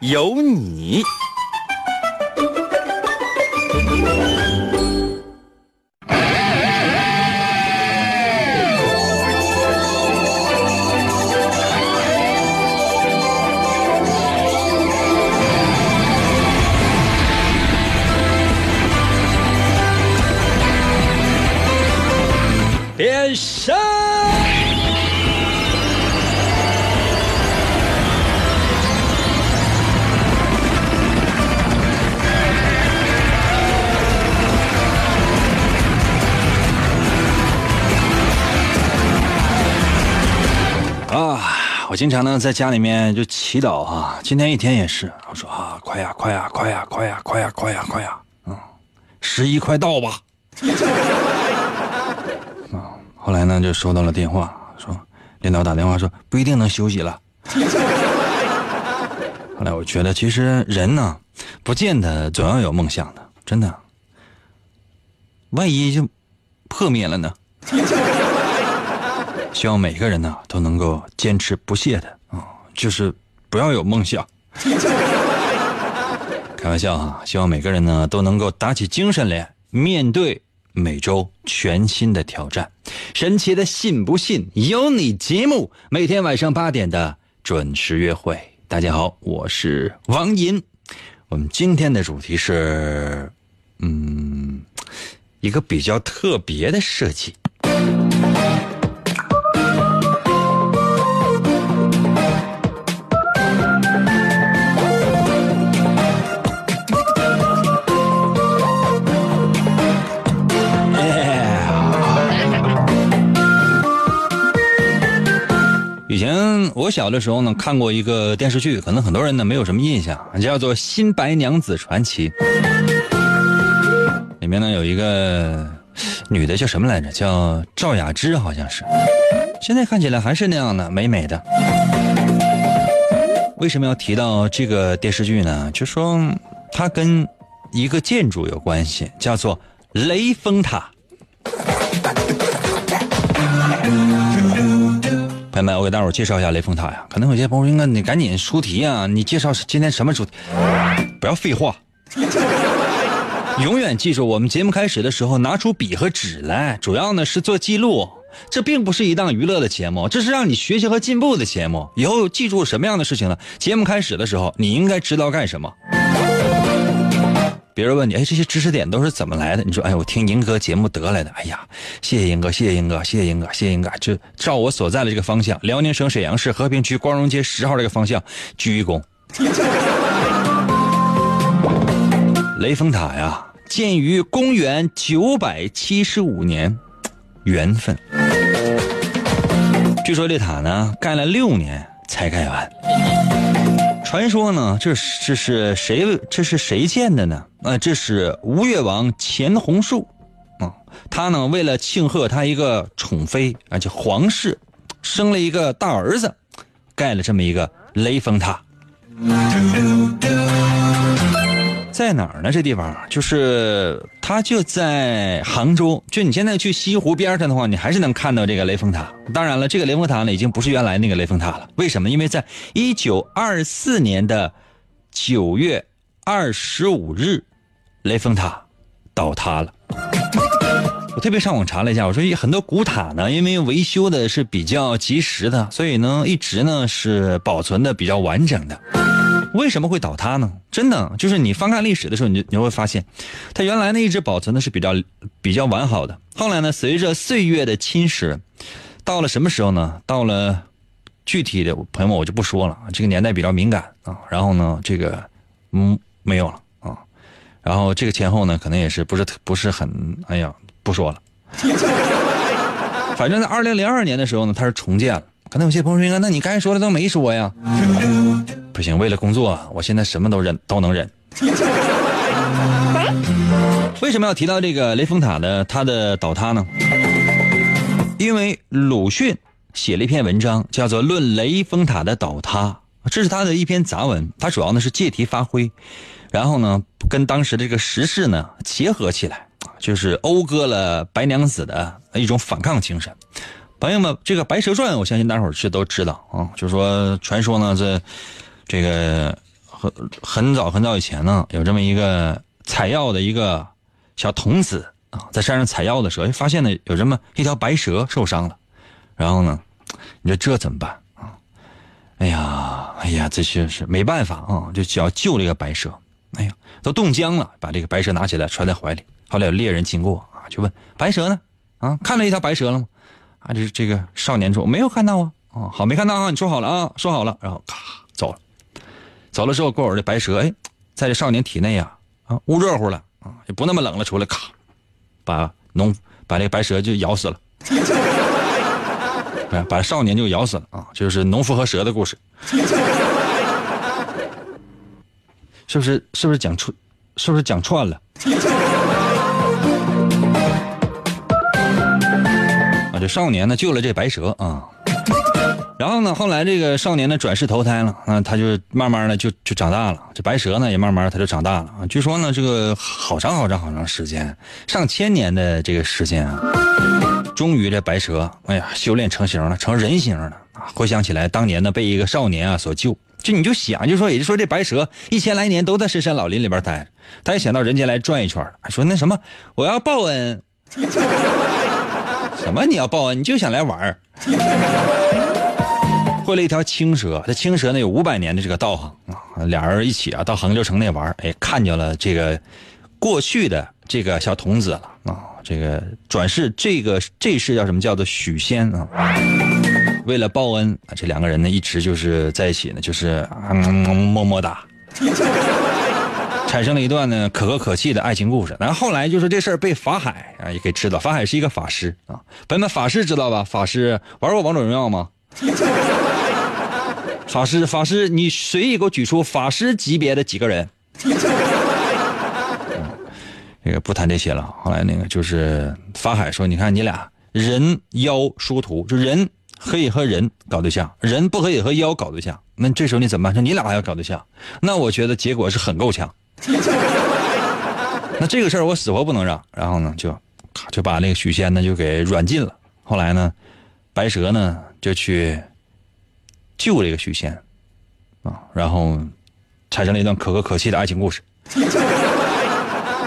有你。经常呢在家里面就祈祷啊，今天一天也是，我说啊，快呀，快呀，快呀，快呀，快呀，快呀，快呀，嗯，十一快到吧。啊，后来呢就收到了电话，说领导打电话说不一定能休息了。后来我觉得其实人呢，不见得总要有梦想的，真的。万一就破灭了呢？希望每个人呢都能够坚持不懈的啊，就是不要有梦想。开玩笑啊！希望每个人呢都能够打起精神来，面对每周全新的挑战。神奇的信不信由你节目，每天晚上八点的准时约会。大家好，我是王银。我们今天的主题是，嗯，一个比较特别的设计。我小的时候呢，看过一个电视剧，可能很多人呢没有什么印象，叫做《新白娘子传奇》。里面呢有一个女的叫什么来着？叫赵雅芝，好像是。现在看起来还是那样的美美的。为什么要提到这个电视剧呢？就说它跟一个建筑有关系，叫做雷峰塔。我给大伙介绍一下雷峰塔呀。可能有些朋友应该你赶紧出题啊！你介绍今天什么主题？不要废话，永远记住，我们节目开始的时候拿出笔和纸来，主要呢是做记录。这并不是一档娱乐的节目，这是让你学习和进步的节目。以后记住什么样的事情呢？节目开始的时候，你应该知道干什么。别人问你，哎，这些知识点都是怎么来的？你说，哎，我听英哥节目得来的。哎呀，谢谢英哥，谢谢英哥，谢谢英哥，谢谢英哥。就照我所在的这个方向，辽宁省沈阳市和平区光荣街十号这个方向鞠一躬。雷峰塔呀，建于公元九百七十五年，缘分。据说这塔呢，盖了六年才盖完。传说呢，这是这是谁这是谁建的呢？啊，这是吴越王钱弘树，啊，他呢为了庆贺他一个宠妃，而且皇室生了一个大儿子，盖了这么一个雷峰塔。在哪儿呢？这地方就是它就在杭州。就你现在去西湖边上的话，你还是能看到这个雷峰塔。当然了，这个雷峰塔呢，已经不是原来那个雷峰塔了。为什么？因为在一九二四年的九月二十五日，雷峰塔倒塌了。我特别上网查了一下，我说很多古塔呢，因为维修的是比较及时的，所以呢，一直呢是保存的比较完整的。为什么会倒塌呢？真的就是你翻看历史的时候，你就你会发现，它原来呢一直保存的是比较比较完好的。后来呢，随着岁月的侵蚀，到了什么时候呢？到了具体的朋友们我就不说了，这个年代比较敏感啊。然后呢，这个嗯没有了啊。然后这个前后呢，可能也是不是不是很哎呀，不说了。反正在二零零二年的时候呢，它是重建了。可能有些朋友说：“那你刚才说的都没说呀？”不行，为了工作，我现在什么都忍都能忍。为什么要提到这个雷峰塔的它的倒塌呢？因为鲁迅写了一篇文章，叫做《论雷峰塔的倒塌》，这是他的一篇杂文，他主要呢是借题发挥，然后呢跟当时的这个时事呢结合起来，就是讴歌了白娘子的一种反抗精神。朋友们，这个《白蛇传》，我相信大伙儿是都知道啊，就是说传说呢，这这个很很早很早以前呢，有这么一个采药的一个小童子啊，在山上采药的时候，发现呢有这么一条白蛇受伤了，然后呢，你说这怎么办啊？哎呀，哎呀，这些是没办法啊，就只要救这个白蛇。哎呀，都冻僵了，把这个白蛇拿起来揣在怀里。后来有猎人经过啊，就问白蛇呢？啊，看到一条白蛇了吗？啊，这这个少年说没有看到啊。哦，好，没看到啊，你说好了啊，说好了，然后咔走了。走了之后，过会儿这白蛇哎，在这少年体内呀啊捂热乎了啊，也不那么冷了，出来咔，把农把这白蛇就咬死了，把少年就咬死了啊，就是农夫和蛇的故事，是不是？是不是讲串？是不是讲串了？啊，这少年呢救了这白蛇啊。然后呢，后来这个少年呢转世投胎了，啊，他就慢慢的就就长大了。这白蛇呢也慢慢他就长大了啊。据说呢，这个好长好长好长时间，上千年的这个时间啊，终于这白蛇，哎呀，修炼成型了，成人形了。回想起来，当年呢被一个少年啊所救，就你就想，就说也就说这白蛇一千来年都在深山老林里边待着，他也想到人间来转一圈，说那什么，我要报恩，什么你要报恩，你就想来玩儿。会了一条青蛇，这青蛇呢有五百年的这个道行啊，俩人一起啊到杭州城内玩儿，哎，看见了这个过去的这个小童子了啊，这个转世这个这世叫什么？叫做许仙啊。为了报恩啊，这两个人呢一直就是在一起呢，就是嗯么么哒，产生了一段呢可歌可泣的爱情故事。然后后来就是这事儿被法海啊也给知道，法海是一个法师啊，朋友们法师知道吧？法师玩过王者荣耀吗？法师，法师，你随意给我举出法师级别的几个人。那个不谈这些了。后来那个就是法海说：“你看你俩人妖殊途，就人可以和人搞对象，人不可以和妖搞对象。那这时候你怎么办？说你俩还要搞对象？那我觉得结果是很够呛。那这个事儿我死活不能让。然后呢，就就把那个许仙呢就给软禁了。后来呢，白蛇呢就去。”救这个许仙，啊，然后产生了一段可歌可泣的爱情故事。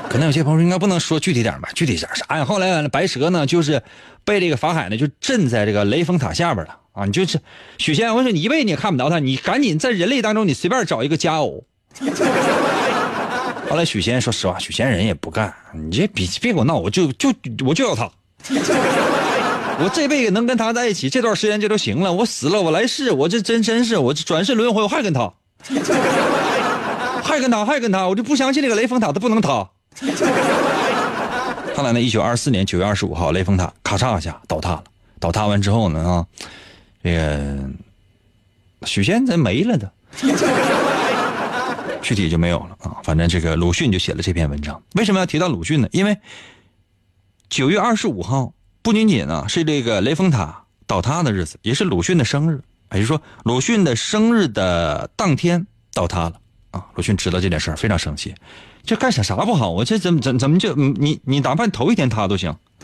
可能有些朋友应该不能说具体点吧？具体点啥呀？后来白蛇呢，就是被这个法海呢就镇在这个雷峰塔下边了啊！你就是许仙，我说你一辈子你也看不着他，你赶紧在人类当中你随便找一个佳偶。后来许仙说实话，许仙人也不干，你这别别给我闹，我就就我就要他。我这辈子能跟他在一起，这段时间就都行了。我死了，我来世，我这真真是，我这转世轮回，我还跟他，还跟他，还跟他，我就不相信这个雷峰塔它不能塌。后来呢，一九二四年九月二十五号，雷峰塔咔嚓一下倒塌了。倒塌完之后呢，啊，这个许仙真没了的，具体就没有了啊。反正这个鲁迅就写了这篇文章。为什么要提到鲁迅呢？因为九月二十五号。不仅仅呢是这个雷峰塔倒塌的日子，也是鲁迅的生日。也就是说，鲁迅的生日的当天倒塌了啊！鲁迅知道这件事，非常生气，这干啥啥不好？我这怎么怎怎么就你你哪怕头一天塌都行，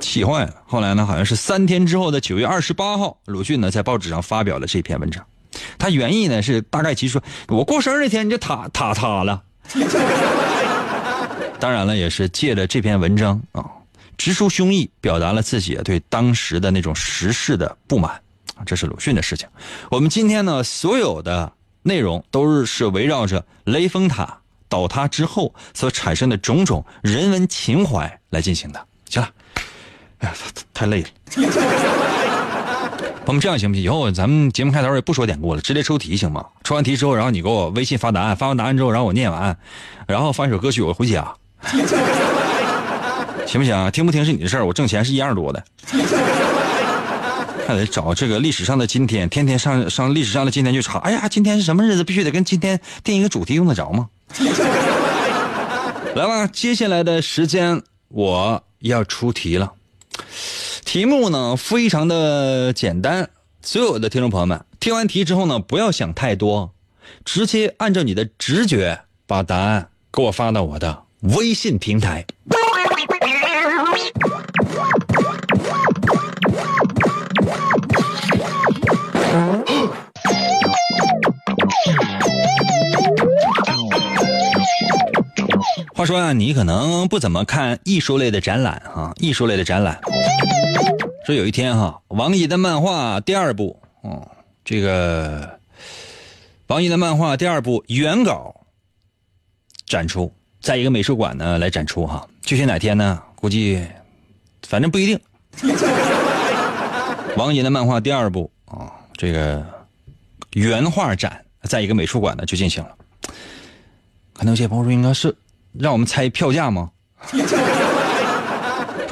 气坏了。后来呢，好像是三天之后的九月二十八号，鲁迅呢在报纸上发表了这篇文章。他原意呢是大概其实说，我过生日那天你就塔塔塌了。当然了，也是借着这篇文章啊。直抒胸臆，表达了自己对当时的那种时事的不满啊，这是鲁迅的事情。我们今天呢，所有的内容都是是围绕着雷峰塔倒塌之后所产生的种种人文情怀来进行的。行了，哎呀，太累了。我们这样行不行？以后咱们节目开头也不说典故了，直接抽题行吗？抽完题之后，然后你给我微信发答案，发完答案之后，然后我念完，然后放一首歌曲，我回家。行不行？听不听是你的事儿，我挣钱是一样多的。还得找这个历史上的今天，天天上上历史上的今天去查。哎呀，今天是什么日子？必须得跟今天定一个主题，用得着吗？来吧，接下来的时间我要出题了。题目呢非常的简单，所有的听众朋友们听完题之后呢，不要想太多，直接按照你的直觉把答案给我发到我的微信平台。话说啊，你可能不怎么看艺术类的展览啊，艺术类的展览。说有一天哈，王姨的漫画第二部，哦，这个王姨的漫画第二部原稿展出，在一个美术馆呢来展出哈。具体哪天呢？估计反正不一定。王姨的漫画第二部啊，这个原画展在一个美术馆呢就进行了。可能有些朋友说，应该是。让我们猜票价吗？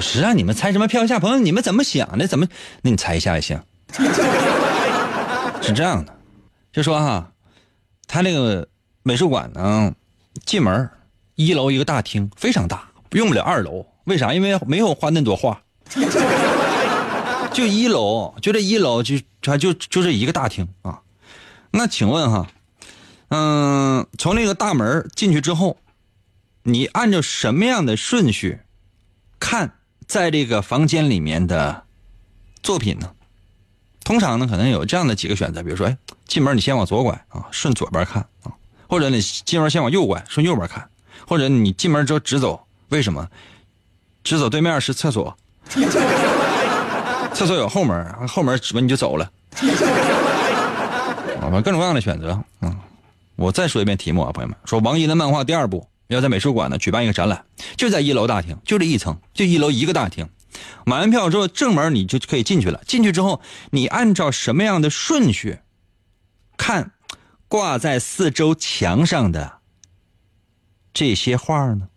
不是让你们猜什么票价，朋友，你们怎么想的？怎么？那你猜一下也行。是这样的，就说哈，他那个美术馆呢，进门一楼一个大厅，非常大，用不了二楼。为啥？因为没有画那么多画，就一楼，就这一楼就就就就这一个大厅啊。那请问哈，嗯，从那个大门进去之后。你按照什么样的顺序看在这个房间里面的作品呢？通常呢，可能有这样的几个选择，比如说，哎，进门你先往左拐啊，顺左边看啊；或者你进门先往右拐，顺右边看；或者你进门之后直走，为什么？直走对面是厕所，厕所有后门，后门指纹你就走了。啊，反正各种各样的选择。嗯，我再说一遍题目啊，朋友们，说王一的漫画第二部。要在美术馆呢举办一个展览，就在一楼大厅，就这一层，就一楼一个大厅。买完票之后，正门你就可以进去了。进去之后，你按照什么样的顺序看挂在四周墙上的这些画呢？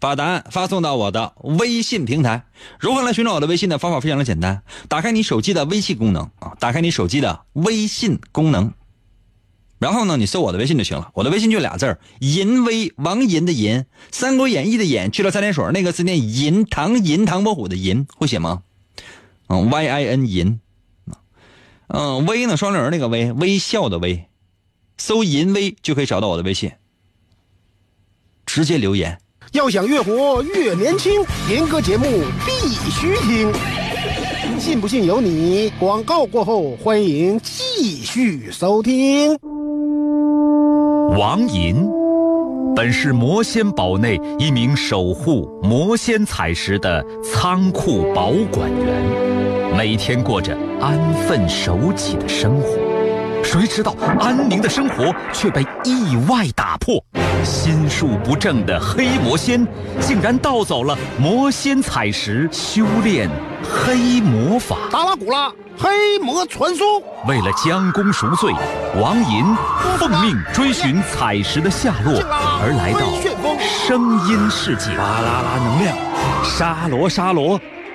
把答案发送到我的微信平台。如何来寻找我的微信的方法非常的简单，打开你手机的微信功能啊，打开你手机的微信功能。然后呢，你搜我的微信就行了。我的微信就俩字儿：银威王银的银，《三国演义》的演去了三点水，那个字念银，唐银唐伯虎的银，会写吗？嗯，Y I N 银，嗯，微呢双人那个微，微笑的微，搜银威就可以找到我的微信，直接留言。要想越活越年轻，严哥节目必须听。信不信由你。广告过后，欢迎继续收听。王银，本是魔仙堡内一名守护魔仙彩石的仓库保管员，每天过着安分守己的生活。谁知道安宁的生活却被意外打破，心术不正的黑魔仙竟然盗走了魔仙彩石，修炼黑魔法。达拉古拉。黑魔传说，为了将功赎罪，王银奉命追寻彩石的下落，而来到声音世界。巴啦啦能量，沙罗沙罗。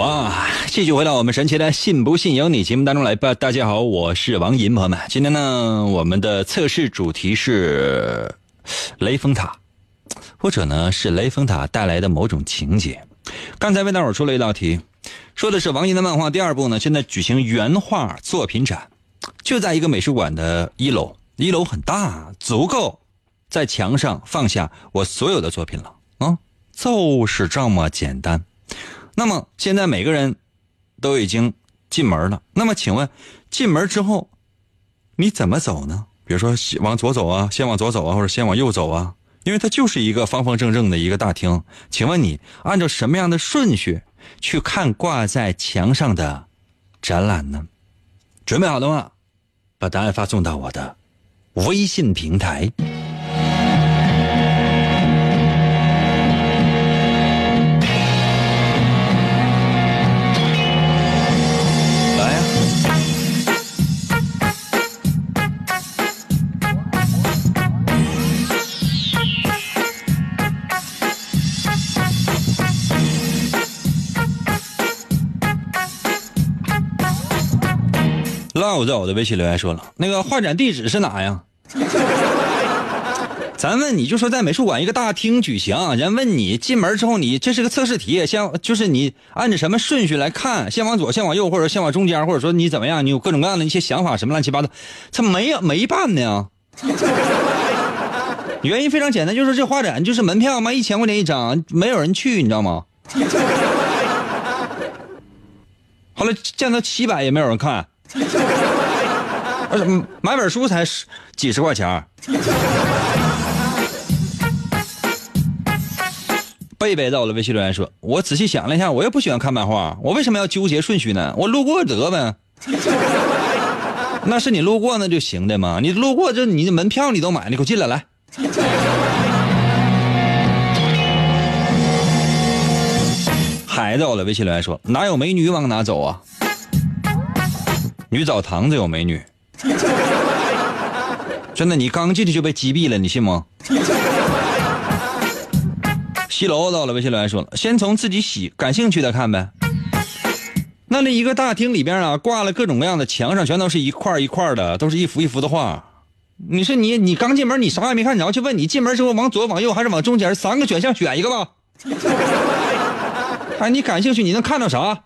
哇！继续回到我们神奇的“信不信由你”节目当中来吧。大家好，我是王银，朋友们，今天呢，我们的测试主题是雷峰塔，或者呢是雷峰塔带来的某种情节。刚才为大伙出了一道题，说的是王银的漫画第二部呢，现在举行原画作品展，就在一个美术馆的一楼，一楼很大，足够在墙上放下我所有的作品了啊，就是这么简单。那么现在每个人都已经进门了。那么请问，进门之后你怎么走呢？比如说往左走啊，先往左走啊，或者先往右走啊？因为它就是一个方方正正的一个大厅。请问你按照什么样的顺序去看挂在墙上的展览呢？准备好了吗？把答案发送到我的微信平台。那我在我的微信留言说了，那个画展地址是哪呀？咱问你就说在美术馆一个大厅举行，人问你进门之后，你这是个测试题，先就是你按照什么顺序来看，先往左，先往右，或者先往中间，或者说你怎么样，你有各种各样的一些想法，什么乱七八糟，他没有没办呢？原因非常简单，就是这画展就是门票嘛，一千块钱一张，没有人去，你知道吗？后来降到七百也没有人看，买本书才十几十块钱。贝贝在我的微信留言说：“我仔细想了一下，我又不喜欢看漫画，我为什么要纠结顺序呢？我路过得呗。那是你路过那就行的嘛，你路过这你的门票你都买，你给我进来来。”海在我的微信留言说：“哪有美女往哪走啊？女澡堂子有美女，真的，你刚进去就被击毙了，你信吗？” 西楼到了，微信留言说了：“先从自己喜感兴趣的看呗。”那那一个大厅里边啊，挂了各种各样的，墙上全都是一块一块的，都是一幅一幅的画。你说你你刚进门，你啥也没看着，就问你进门之后往左往右还是往中间，三个选项选一个吧。哎，你感兴趣，你能看到啥？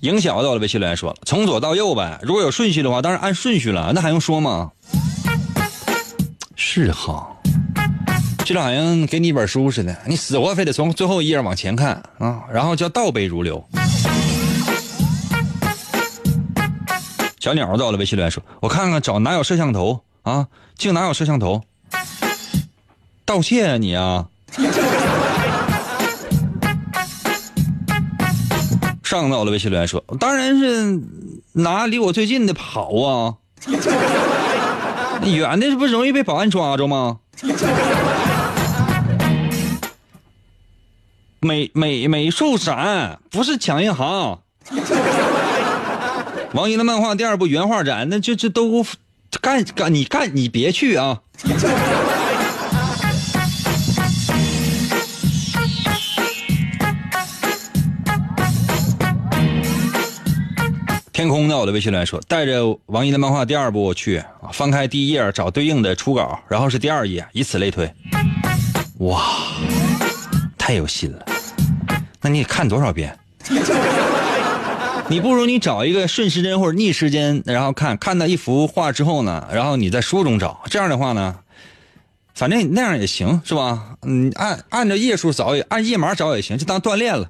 影小到了，微信留言说了：“从左到右呗，如果有顺序的话，当然按顺序了，那还用说吗？”是哈，就好像给你一本书似的，你死活非得从最后一页往前看啊，然后叫倒背如流。小鸟到了，微信留言说：“我看看找哪有摄像头啊？竟哪有摄像头？盗窃啊你啊！”上到了，微信留言说：“当然是拿离我最近的跑啊。”远的不容易被保安抓着吗？美美美术展不是抢银行。王英的漫画第二部原画展，那就这都干干你干你别去啊！天空在我的微信来说：“带着王一的漫画第二部去，翻开第一页找对应的初稿，然后是第二页，以此类推。”哇，太有心了！那你得看多少遍？你不如你找一个顺时针或者逆时针，然后看看到一幅画之后呢，然后你在书中找。这样的话呢，反正那样也行，是吧？嗯，按按照页数找也按页码找也行，就当锻炼了。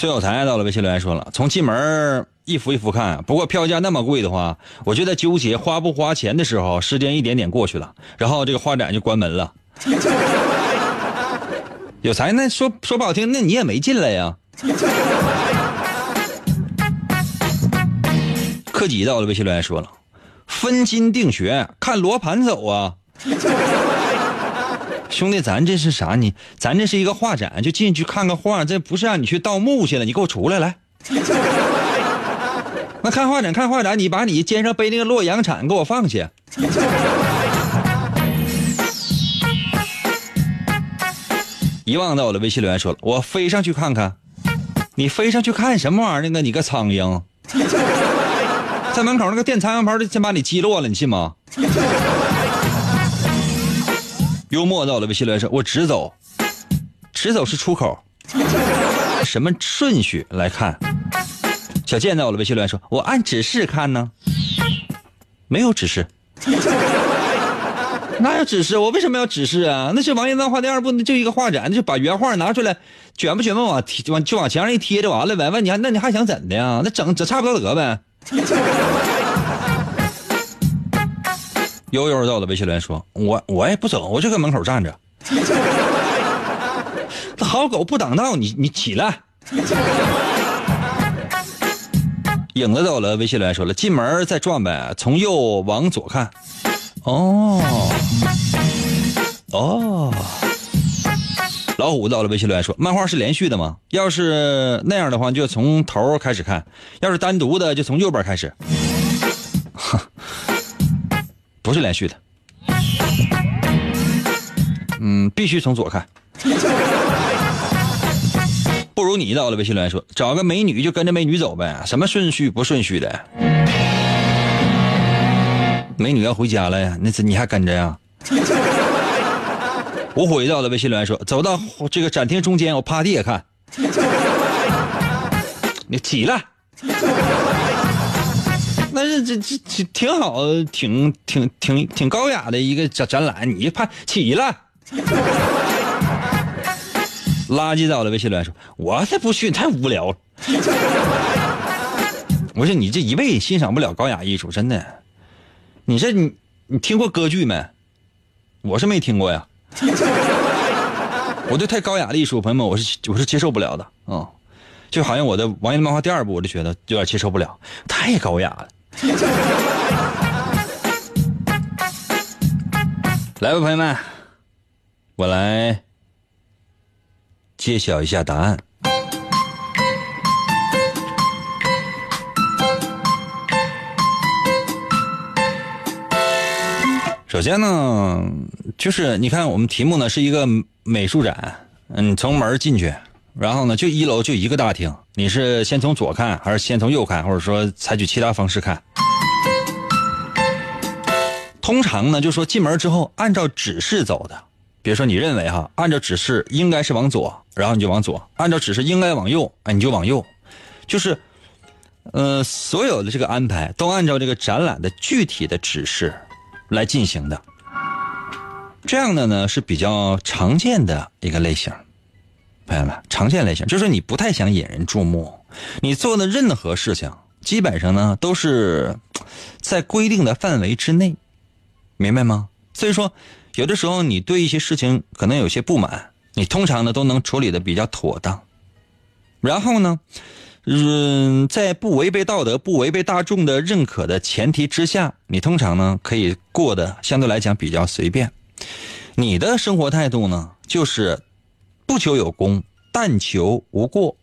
孙有才到了微信留言说了，从进门一幅一幅看，不过票价那么贵的话，我就在纠结花不花钱的时候，时间一点点过去了，然后这个画展就关门了。有才那说说不好听，那你也没进来呀。柯基到了微信留言说了，分金定穴，看罗盘走啊。兄弟，咱这是啥？你咱这是一个画展，就进去看个画，这不是让你去盗墓去了。你给我出来来！那看画展看画展，你把你肩上背那个洛阳铲给我放下。遗忘在我的微信留言说了，我飞上去看看。你飞上去看什么玩意儿？那个你个苍蝇，在门口那个电苍蝇拍就，先把你击落了，你信吗？幽默到了，微信留言说：“我直走，直走是出口，什么顺序来看？”小健到了，微信留言说：“我按指示看呢，没有指示，哪有指示？我为什么要指示啊？那是王爷漫画第二部，就一个画展，就把原画拿出来，卷不卷吧，往贴往就往墙上一贴就完了呗。问你还那你还想怎的呀？那整整差不多得呗。”悠悠到了，微信留言说：“我我也不走，我就搁门口站着。好狗不挡道，你你起来。影子到了，微信留言说了，进门再转呗，从右往左看。哦，哦。老虎到了，微信留言说，漫画是连续的吗？要是那样的话，就从头开始看；要是单独的，就从右边开始。不是连续的。嗯，必须从左看。不如你到了，微信留言说，找个美女就跟着美女走呗，什么顺序不顺序的？美女要回家了呀，那是你还跟着呀？我回到了微信留言说，走到这个展厅中间，我趴地下看。你起来。那是这这这挺好，挺挺挺挺高雅的一个展展览，你怕起来。垃圾到了，微信留言说：“我才不去，太无聊了。”我说：“你这一辈子欣赏不了高雅艺术，真的。你这你你听过歌剧没？我是没听过呀。我对太高雅的艺术，朋友们，我是我是接受不了的啊。就好像我的《王爷漫画》第二部，我就觉得有点接受不了，太高雅了。来吧，朋友们，我来。揭晓一下答案。首先呢，就是你看我们题目呢是一个美术展，嗯，从门进去，然后呢就一楼就一个大厅，你是先从左看还是先从右看，或者说采取其他方式看？通常呢就说进门之后按照指示走的。比如说，你认为哈，按照指示应该是往左，然后你就往左；按照指示应该往右，哎，你就往右。就是，呃，所有的这个安排都按照这个展览的具体的指示来进行的。这样的呢是比较常见的一个类型，朋友们，常见类型就是你不太想引人注目，你做的任何事情基本上呢都是在规定的范围之内，明白吗？所以说。有的时候，你对一些事情可能有些不满，你通常呢都能处理的比较妥当。然后呢，嗯，在不违背道德、不违背大众的认可的前提之下，你通常呢可以过得相对来讲比较随便。你的生活态度呢，就是不求有功，但求无过。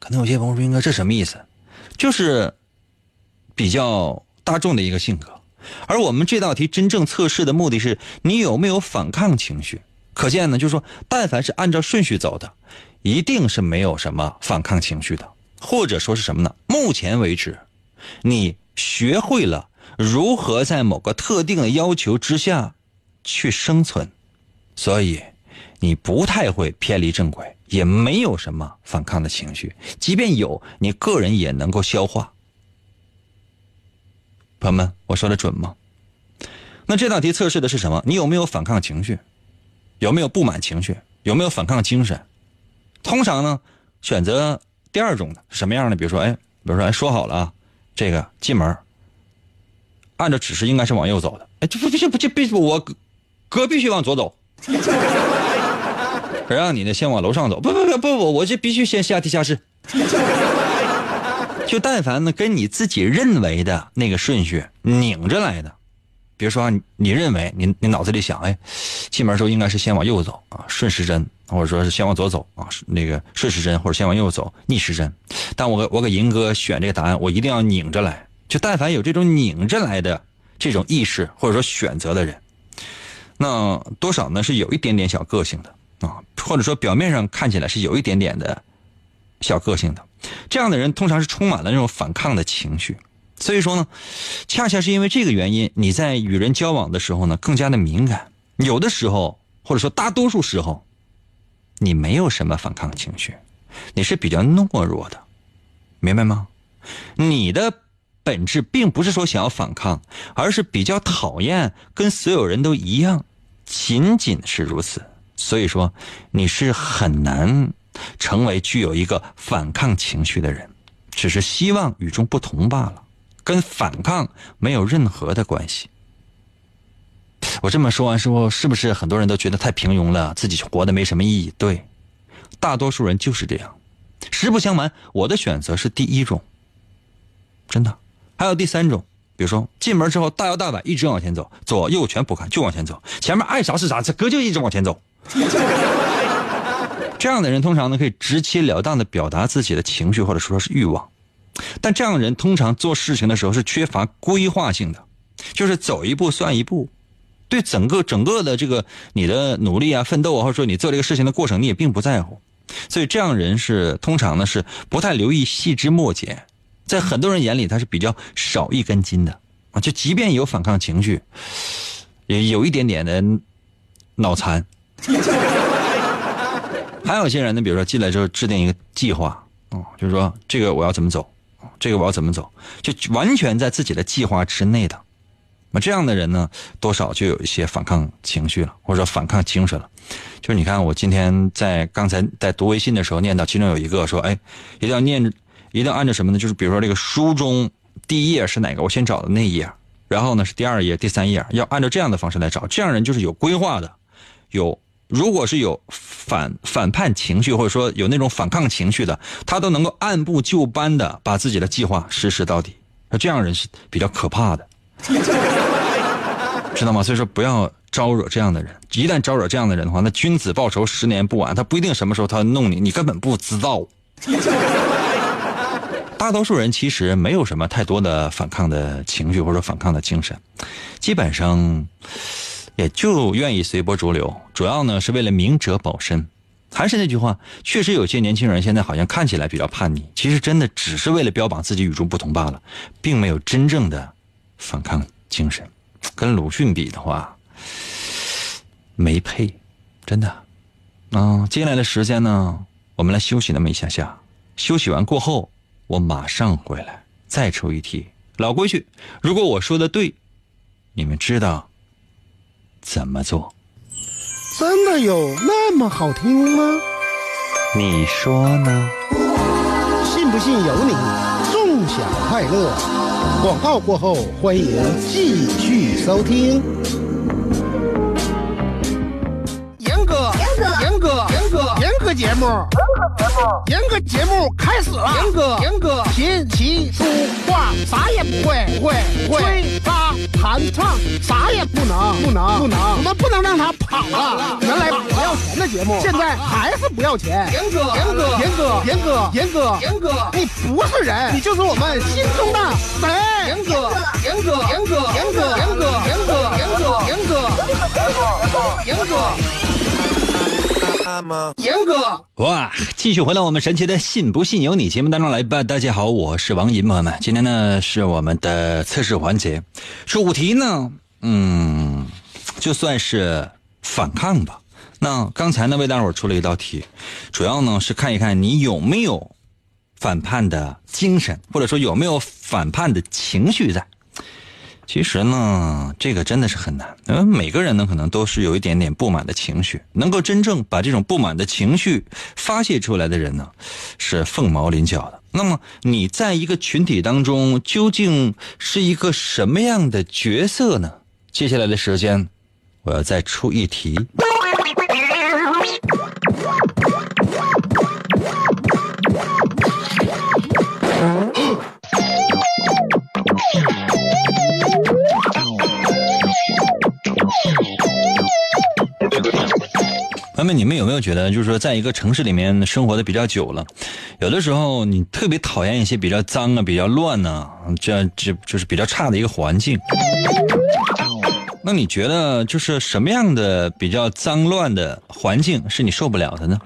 可能有些朋友说：“应该这什么意思？”就是比较大众的一个性格。而我们这道题真正测试的目的是你有没有反抗情绪。可见呢，就是说，但凡是按照顺序走的，一定是没有什么反抗情绪的，或者说是什么呢？目前为止，你学会了如何在某个特定的要求之下去生存，所以你不太会偏离正轨，也没有什么反抗的情绪。即便有，你个人也能够消化。朋友们，我说的准吗？那这道题测试的是什么？你有没有反抗情绪？有没有不满情绪？有没有反抗精神？通常呢，选择第二种的什么样的？比如说，哎，比如说，哎，说好了啊，这个进门，按照指示应该是往右走的。哎，这不必须不就必我哥必须往左走，可让你呢先往楼上走。不不不不不，我这必须先下地下室。就但凡呢跟你自己认为的那个顺序拧着来的，比如说你认为你你脑子里想，哎，进门时候应该是先往右走啊，顺时针，或者说是先往左走啊，那个顺时针，或者先往右走逆时针。但我我给银哥选这个答案，我一定要拧着来。就但凡有这种拧着来的这种意识或者说选择的人，那多少呢是有一点点小个性的啊，或者说表面上看起来是有一点点的小个性的。这样的人通常是充满了那种反抗的情绪，所以说呢，恰恰是因为这个原因，你在与人交往的时候呢，更加的敏感。有的时候，或者说大多数时候，你没有什么反抗情绪，你是比较懦弱的，明白吗？你的本质并不是说想要反抗，而是比较讨厌跟所有人都一样，仅仅是如此。所以说，你是很难。成为具有一个反抗情绪的人，只是希望与众不同罢了，跟反抗没有任何的关系。我这么说完之后，是不是很多人都觉得太平庸了，自己活的没什么意义？对，大多数人就是这样。实不相瞒，我的选择是第一种，真的。还有第三种，比如说进门之后大摇大摆一直往前走，左右全不看就往前走，前面爱啥是啥，这哥就一直往前走。这样的人通常呢可以直截了当的表达自己的情绪或者说是欲望，但这样的人通常做事情的时候是缺乏规划性的，就是走一步算一步，对整个整个的这个你的努力啊、奋斗啊，或者说你做这个事情的过程，你也并不在乎。所以这样人是通常呢是不太留意细枝末节，在很多人眼里他是比较少一根筋的啊，就即便有反抗情绪，也有一点点的脑残。还有些人呢，比如说进来之后制定一个计划，哦，就是说这个我要怎么走，这个我要怎么走，就完全在自己的计划之内的。那这样的人呢，多少就有一些反抗情绪了，或者说反抗精神了。就是你看，我今天在刚才在读微信的时候念到，其中有一个说：“哎，一定要念，一定要按照什么呢？就是比如说这个书中第一页是哪个，我先找的那一页，然后呢是第二页、第三页，要按照这样的方式来找。这样人就是有规划的，有。”如果是有反反叛情绪，或者说有那种反抗情绪的，他都能够按部就班的把自己的计划实施到底。那这样人是比较可怕的，知道吗？所以说不要招惹这样的人。一旦招惹这样的人的话，那君子报仇十年不晚。他不一定什么时候他弄你，你根本不知道。大多数人其实没有什么太多的反抗的情绪或者反抗的精神，基本上。也就愿意随波逐流，主要呢是为了明哲保身。还是那句话，确实有些年轻人现在好像看起来比较叛逆，其实真的只是为了标榜自己与众不同罢了，并没有真正的反抗精神。跟鲁迅比的话，没配，真的。啊，接下来的时间呢，我们来休息那么一下下。休息完过后，我马上回来再出一题。老规矩，如果我说的对，你们知道。怎么做？真的有那么好听吗？你说呢？信不信由你。纵享快乐。广告过后，欢迎继续收听。严哥，严哥，严哥，严哥，严哥节目。严哥节目开始了。严哥，严哥，琴棋书画啥也不会，会会吹拉弹唱啥也不能，不能，不能，我们不能让他跑了。原来不要钱的节目，现在还是不要钱。严哥，严哥，严哥，严哥，严哥，严哥，你不是人，你就是我们心中的神。严哥，严哥，严哥，严哥，严哥，严哥，严哥，严哥，严哥。严哥，哇！继续回到我们神奇的“信不信由你”节目当中来吧。大家好，我是王银，朋友们，今天呢是我们的测试环节，主题呢，嗯，就算是反抗吧。那刚才呢为大伙出了一道题，主要呢是看一看你有没有反叛的精神，或者说有没有反叛的情绪在。其实呢，这个真的是很难。嗯，每个人呢，可能都是有一点点不满的情绪。能够真正把这种不满的情绪发泄出来的人呢，是凤毛麟角的。那么，你在一个群体当中，究竟是一个什么样的角色呢？接下来的时间，我要再出一题。那么你们有没有觉得，就是说，在一个城市里面生活的比较久了，有的时候你特别讨厌一些比较脏啊、比较乱呢，这这就是比较差的一个环境。那你觉得，就是什么样的比较脏乱的环境是你受不了的呢？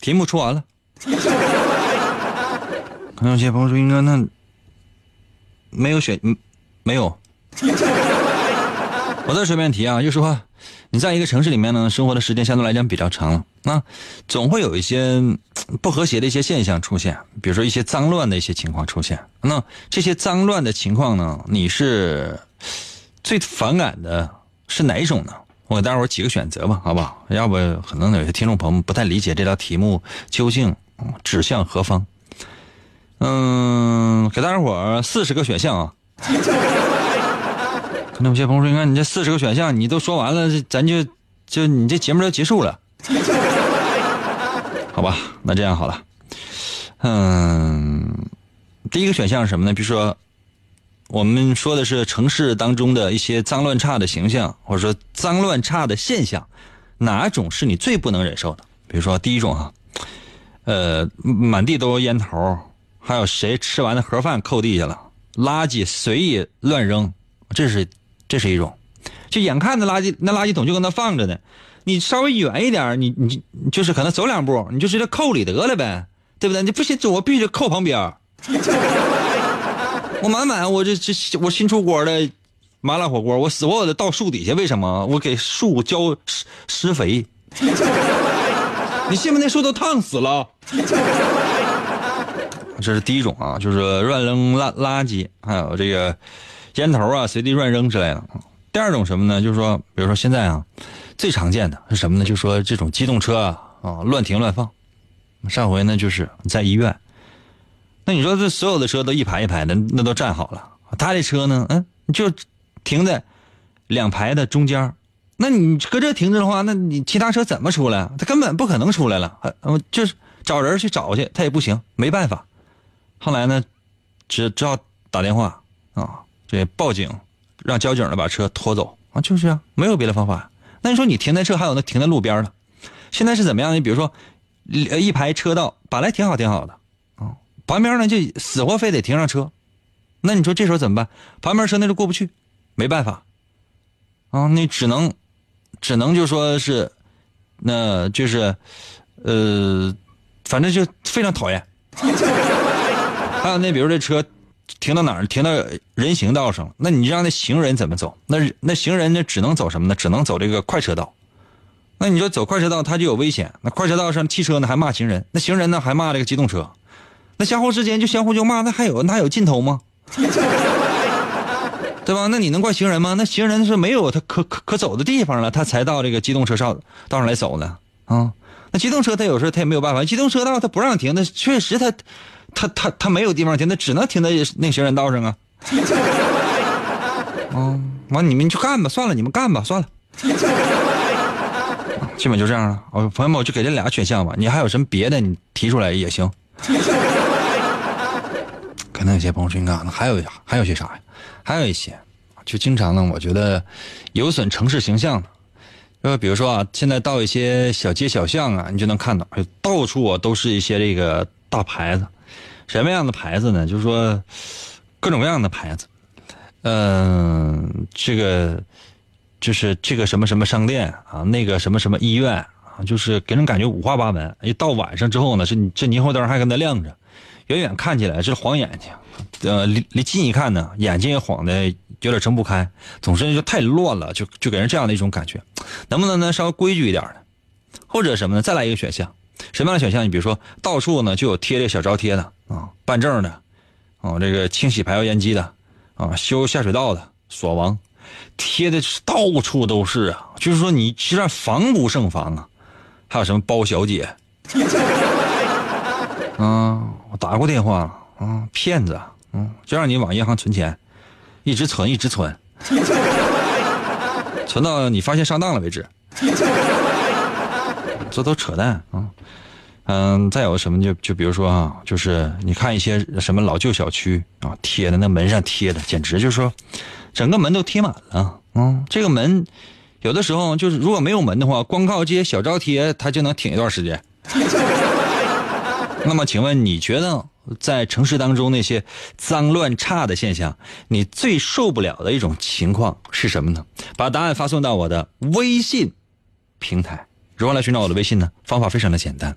题目出完了。可能有些朋友说：“应该那没有选，没有。”我再随便提啊，就说你在一个城市里面呢，生活的时间相对来讲比较长了，那总会有一些不和谐的一些现象出现，比如说一些脏乱的一些情况出现。那这些脏乱的情况呢，你是最反感的是哪一种呢？我给大伙几个选择吧，好不好？要不可能有些听众朋友们不太理解这道题目究竟指向何方。嗯，给大家伙儿四十个选项啊。那有些朋友说，你看你这四十个选项，你都说完了，咱就就你这节目就结束了，好吧？那这样好了，嗯，第一个选项是什么呢？比如说，我们说的是城市当中的一些脏乱差的形象，或者说脏乱差的现象，哪种是你最不能忍受的？比如说第一种哈，呃，满地都是烟头，还有谁吃完的盒饭扣地下了，垃圾随意乱扔，这是。这是一种，就眼看着垃圾那垃圾桶就搁那放着呢，你稍微远一点，你你就是可能走两步，你就直接扣里得了呗，对不对？你不行，我必须得扣旁边。我满满，我这这我新出锅的麻辣火锅，我死活我得倒树底下，为什么？我给树浇施施肥。你信不信？那树都烫死了。这是第一种啊，就是乱扔垃垃圾，还有这个。烟头啊，随地乱扔之类的。第二种什么呢？就是说，比如说现在啊，最常见的是什么呢？就是说这种机动车啊啊乱停乱放。上回呢就是在医院，那你说这所有的车都一排一排的，那都站好了，他这车呢，嗯，就停在两排的中间。那你搁这停着的话，那你其他车怎么出来？他根本不可能出来了。嗯，就是找人去找去，他也不行，没办法。后来呢，只只好打电话啊。这报警，让交警的把车拖走啊，就是这样，没有别的方法。那你说你停在车，还有那停在路边的，现在是怎么样呢？比如说，一排车道本来挺好挺好的啊，旁边呢就死活非得停上车，那你说这时候怎么办？旁边车那就过不去，没办法啊，你只能只能就说是，那就是呃，反正就非常讨厌。还有那比如这车。停到哪儿？停到人行道上了。那你让那行人怎么走？那那行人那？只能走什么呢？只能走这个快车道。那你说走快车道，他就有危险。那快车道上汽车呢还骂行人，那行人呢还骂这个机动车，那相互之间就相互就骂，那还有那有尽头吗？对吧？那你能怪行人吗？那行人是没有他可可可走的地方了，他才到这个机动车道道上来走呢。啊，那机动车他有时候他也没有办法，机动车道他不让停，那确实他。他他他没有地方停，他只能停在那行人道上啊。嗯，完你们去干吧，算了，你们干吧，算了。基本就这样了。哦，朋友们，我就给这俩选项吧。你还有什么别的，你提出来也行。可能有些朋友说，你看，还有还有些啥呀？还有一些，就经常呢，我觉得有损城市形象的。就比如说啊，现在到一些小街小巷啊，你就能看到，到处啊都是一些这个大牌子。什么样的牌子呢？就是说，各种各样的牌子，嗯，这个就是这个什么什么商店啊，那个什么什么医院啊，就是给人感觉五花八门。一到晚上之后呢，这这霓虹灯还跟那亮着，远远看起来是晃眼睛，呃，离离近一看呢，眼睛也晃的有点睁不开。总之就太乱了，就就给人这样的一种感觉。能不能呢稍微规矩一点的，或者什么呢？再来一个选项。什么样的选项？你比如说，到处呢就有贴这小招贴的啊，办证的，啊，这个清洗排油烟机的，啊，修下水道的，锁王，贴的到处都是啊。就是说你实际上防不胜防啊。还有什么包小姐？啊，我打过电话啊，骗子，嗯，就让你往银行存钱，一直存，一直存，存到你发现上当了为止。这都扯淡啊！嗯，再有什么就就比如说啊，就是你看一些什么老旧小区啊，贴的那门上贴的，简直就是说，整个门都贴满了。嗯，这个门有的时候就是如果没有门的话，光靠这些小招贴，它就能挺一段时间。那么，请问你觉得在城市当中那些脏乱差的现象，你最受不了的一种情况是什么呢？把答案发送到我的微信平台。如何来寻找我的微信呢？方法非常的简单，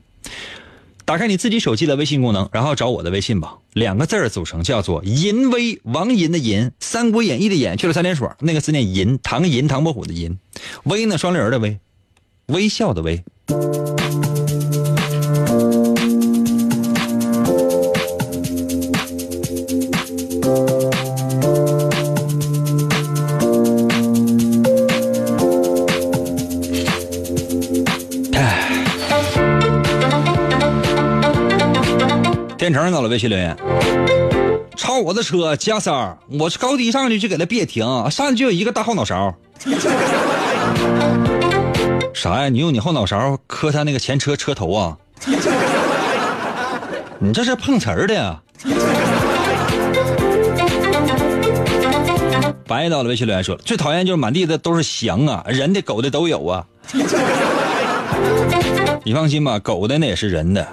打开你自己手机的微信功能，然后找我的微信吧。两个字儿组成，叫做“淫威”，王银的银，《三国演义》的演去了三点水，那个字念银，唐银唐伯虎的银，威呢双立人的威，微笑的微。变成到了微信留言，超我的车加塞儿，我高低上去就给他别停，上去就有一个大后脑勺。啥呀？你用你后脑勺磕他那个前车车头啊？你这是碰瓷儿的呀？白到了微信留言说，最讨厌就是满地的都是翔啊，人的狗的都有啊。你放心吧，狗的那也是人的。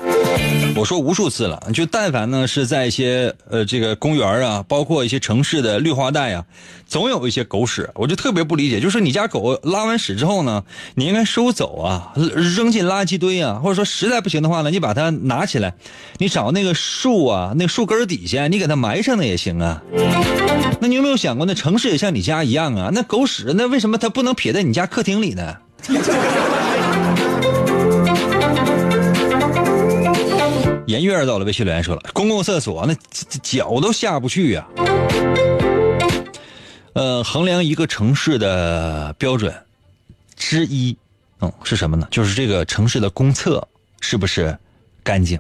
我说无数次了，就但凡呢是在一些呃这个公园啊，包括一些城市的绿化带啊，总有一些狗屎。我就特别不理解，就是你家狗拉完屎之后呢，你应该收走啊，扔进垃圾堆啊，或者说实在不行的话呢，你把它拿起来，你找那个树啊，那树根底下，你给它埋上那也行啊。那你有没有想过，那城市也像你家一样啊？那狗屎，那为什么它不能撇在你家客厅里呢？颜月到了，微信留言说了，公共厕所那脚都下不去呀。呃，衡量一个城市的标准之一，嗯，是什么呢？就是这个城市的公厕是不是干净？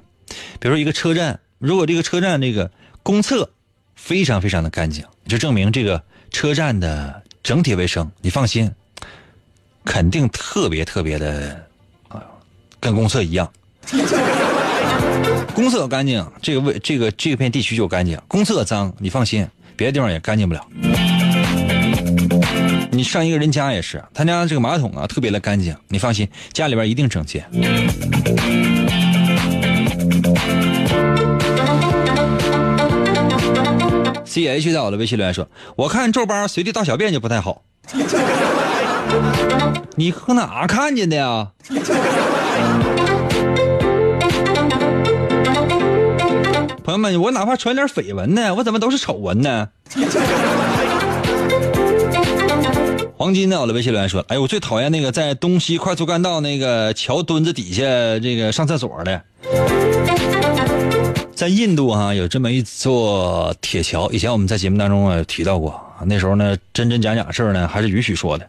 比如说一个车站，如果这个车站这个公厕非常非常的干净，就证明这个车站的整体卫生，你放心，肯定特别特别的啊，跟公厕一样。公厕干净，这个位这个这片地区就干净；公厕脏，你放心，别的地方也干净不了。你上一个人家也是，他家这个马桶啊特别的干净，你放心，家里边一定整洁。C H 在我的微信留言说：“我看皱巴随地大小便就不太好。”你搁哪看见的呀？朋友们，我哪怕传点绯闻呢，我怎么都是丑闻呢？黄金在我的微信留言说：“哎，我最讨厌那个在东西快速干道那个桥墩子底下这个上厕所的。”在印度哈有这么一座铁桥，以前我们在节目当中啊提到过，那时候呢真真假假事儿呢还是允许说的。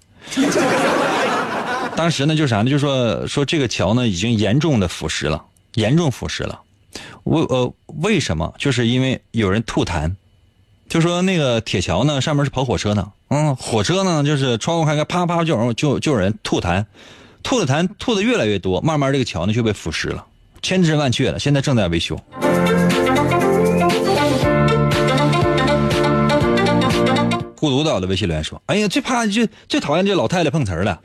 当时呢就是啥呢？就说说这个桥呢已经严重的腐蚀了，严重腐蚀了。为呃为什么？就是因为有人吐痰，就说那个铁桥呢上面是跑火车呢，嗯，火车呢就是窗户开开，啪啪就有人就就有人吐痰，吐的痰吐的越来越多，慢慢这个桥呢就被腐蚀了，千真万确的，现在正在维修。孤独岛的微信留言说：“哎呀，最怕就最讨厌这老太太碰瓷儿了，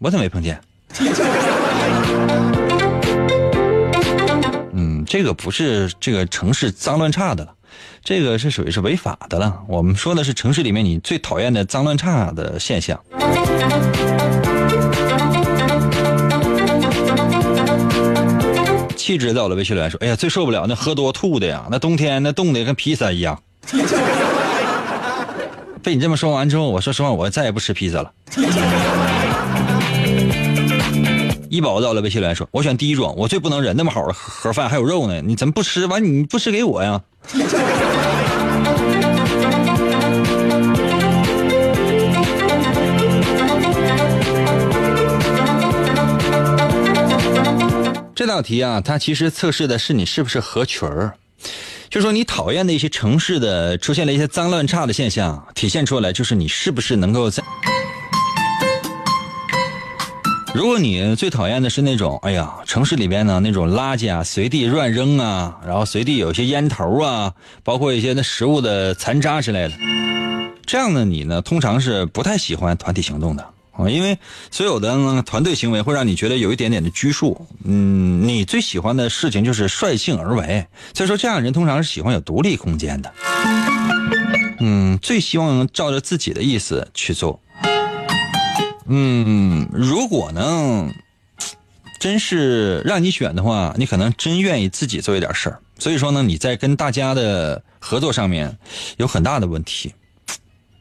我怎么没碰见？”这个不是这个城市脏乱差的了，这个是属于是违法的了。我们说的是城市里面你最讨厌的脏乱差的现象。气质在我的微信留言说：“哎呀，最受不了那喝多吐的呀，那冬天那冻的跟披萨一样。”被你这么说完之后，我说实话，我再也不吃披萨了。一宝到了微信来说：“我选第一种，我最不能忍那么好的盒饭还有肉呢，你怎么不吃？完你不吃给我呀？”这道题啊，它其实测试的是你是不是合群儿，就说你讨厌的一些城市的出现了一些脏乱差的现象，体现出来就是你是不是能够在。如果你最讨厌的是那种，哎呀，城市里边呢那种垃圾啊随地乱扔啊，然后随地有些烟头啊，包括一些那食物的残渣之类的，这样的你呢，通常是不太喜欢团体行动的啊，因为所有的团队行为会让你觉得有一点点的拘束。嗯，你最喜欢的事情就是率性而为，所以说这样的人通常是喜欢有独立空间的。嗯，最希望照着自己的意思去做。嗯，如果呢，真是让你选的话，你可能真愿意自己做一点事儿。所以说呢，你在跟大家的合作上面有很大的问题。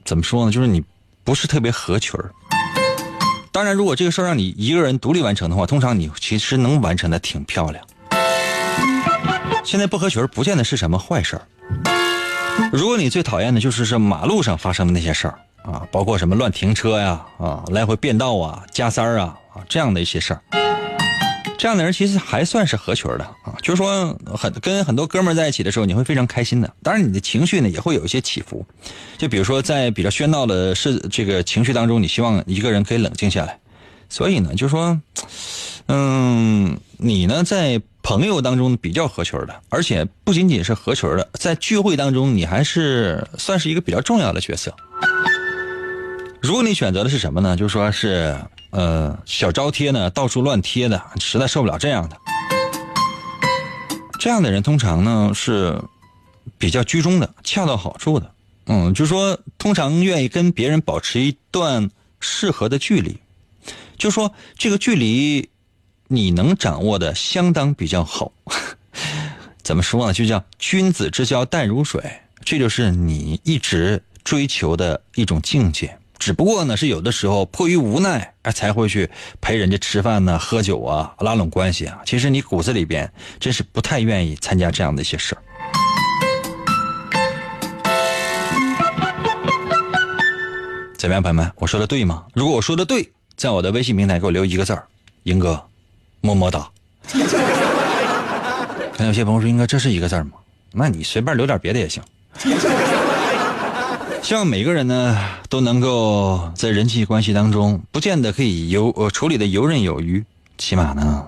怎么说呢？就是你不是特别合群儿。当然，如果这个事儿让你一个人独立完成的话，通常你其实能完成的挺漂亮。现在不合群儿不见得是什么坏事儿。如果你最讨厌的就是是马路上发生的那些事儿。啊，包括什么乱停车呀，啊，来回变道啊，加塞儿啊，啊，这样的一些事儿，这样的人其实还算是合群的啊，就是说很跟很多哥们儿在一起的时候，你会非常开心的。当然，你的情绪呢也会有一些起伏，就比如说在比较喧闹的事这个情绪当中，你希望一个人可以冷静下来。所以呢，就是说，嗯，你呢在朋友当中比较合群的，而且不仅仅是合群的，在聚会当中你还是算是一个比较重要的角色。如果你选择的是什么呢？就说是。呃，小招贴呢，到处乱贴的，实在受不了这样的。这样的人通常呢是比较居中的，恰到好处的。嗯，就说通常愿意跟别人保持一段适合的距离，就说这个距离你能掌握的相当比较好。怎么说呢？就叫君子之交淡如水，这就是你一直追求的一种境界。只不过呢，是有的时候迫于无奈，哎才会去陪人家吃饭呢、喝酒啊、拉拢关系啊。其实你骨子里边真是不太愿意参加这样的一些事儿。怎么样，朋友们？我说的对吗？如果我说的对，在我的微信平台给我留一个字儿，英哥，么么哒。那有些朋友说，英哥，这是一个字吗？那你随便留点别的也行。希望每个人呢都能够在人际关系当中，不见得可以游呃处理的游刃有余，起码呢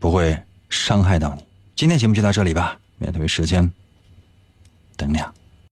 不会伤害到你。今天节目就到这里吧，免费时间等你啊。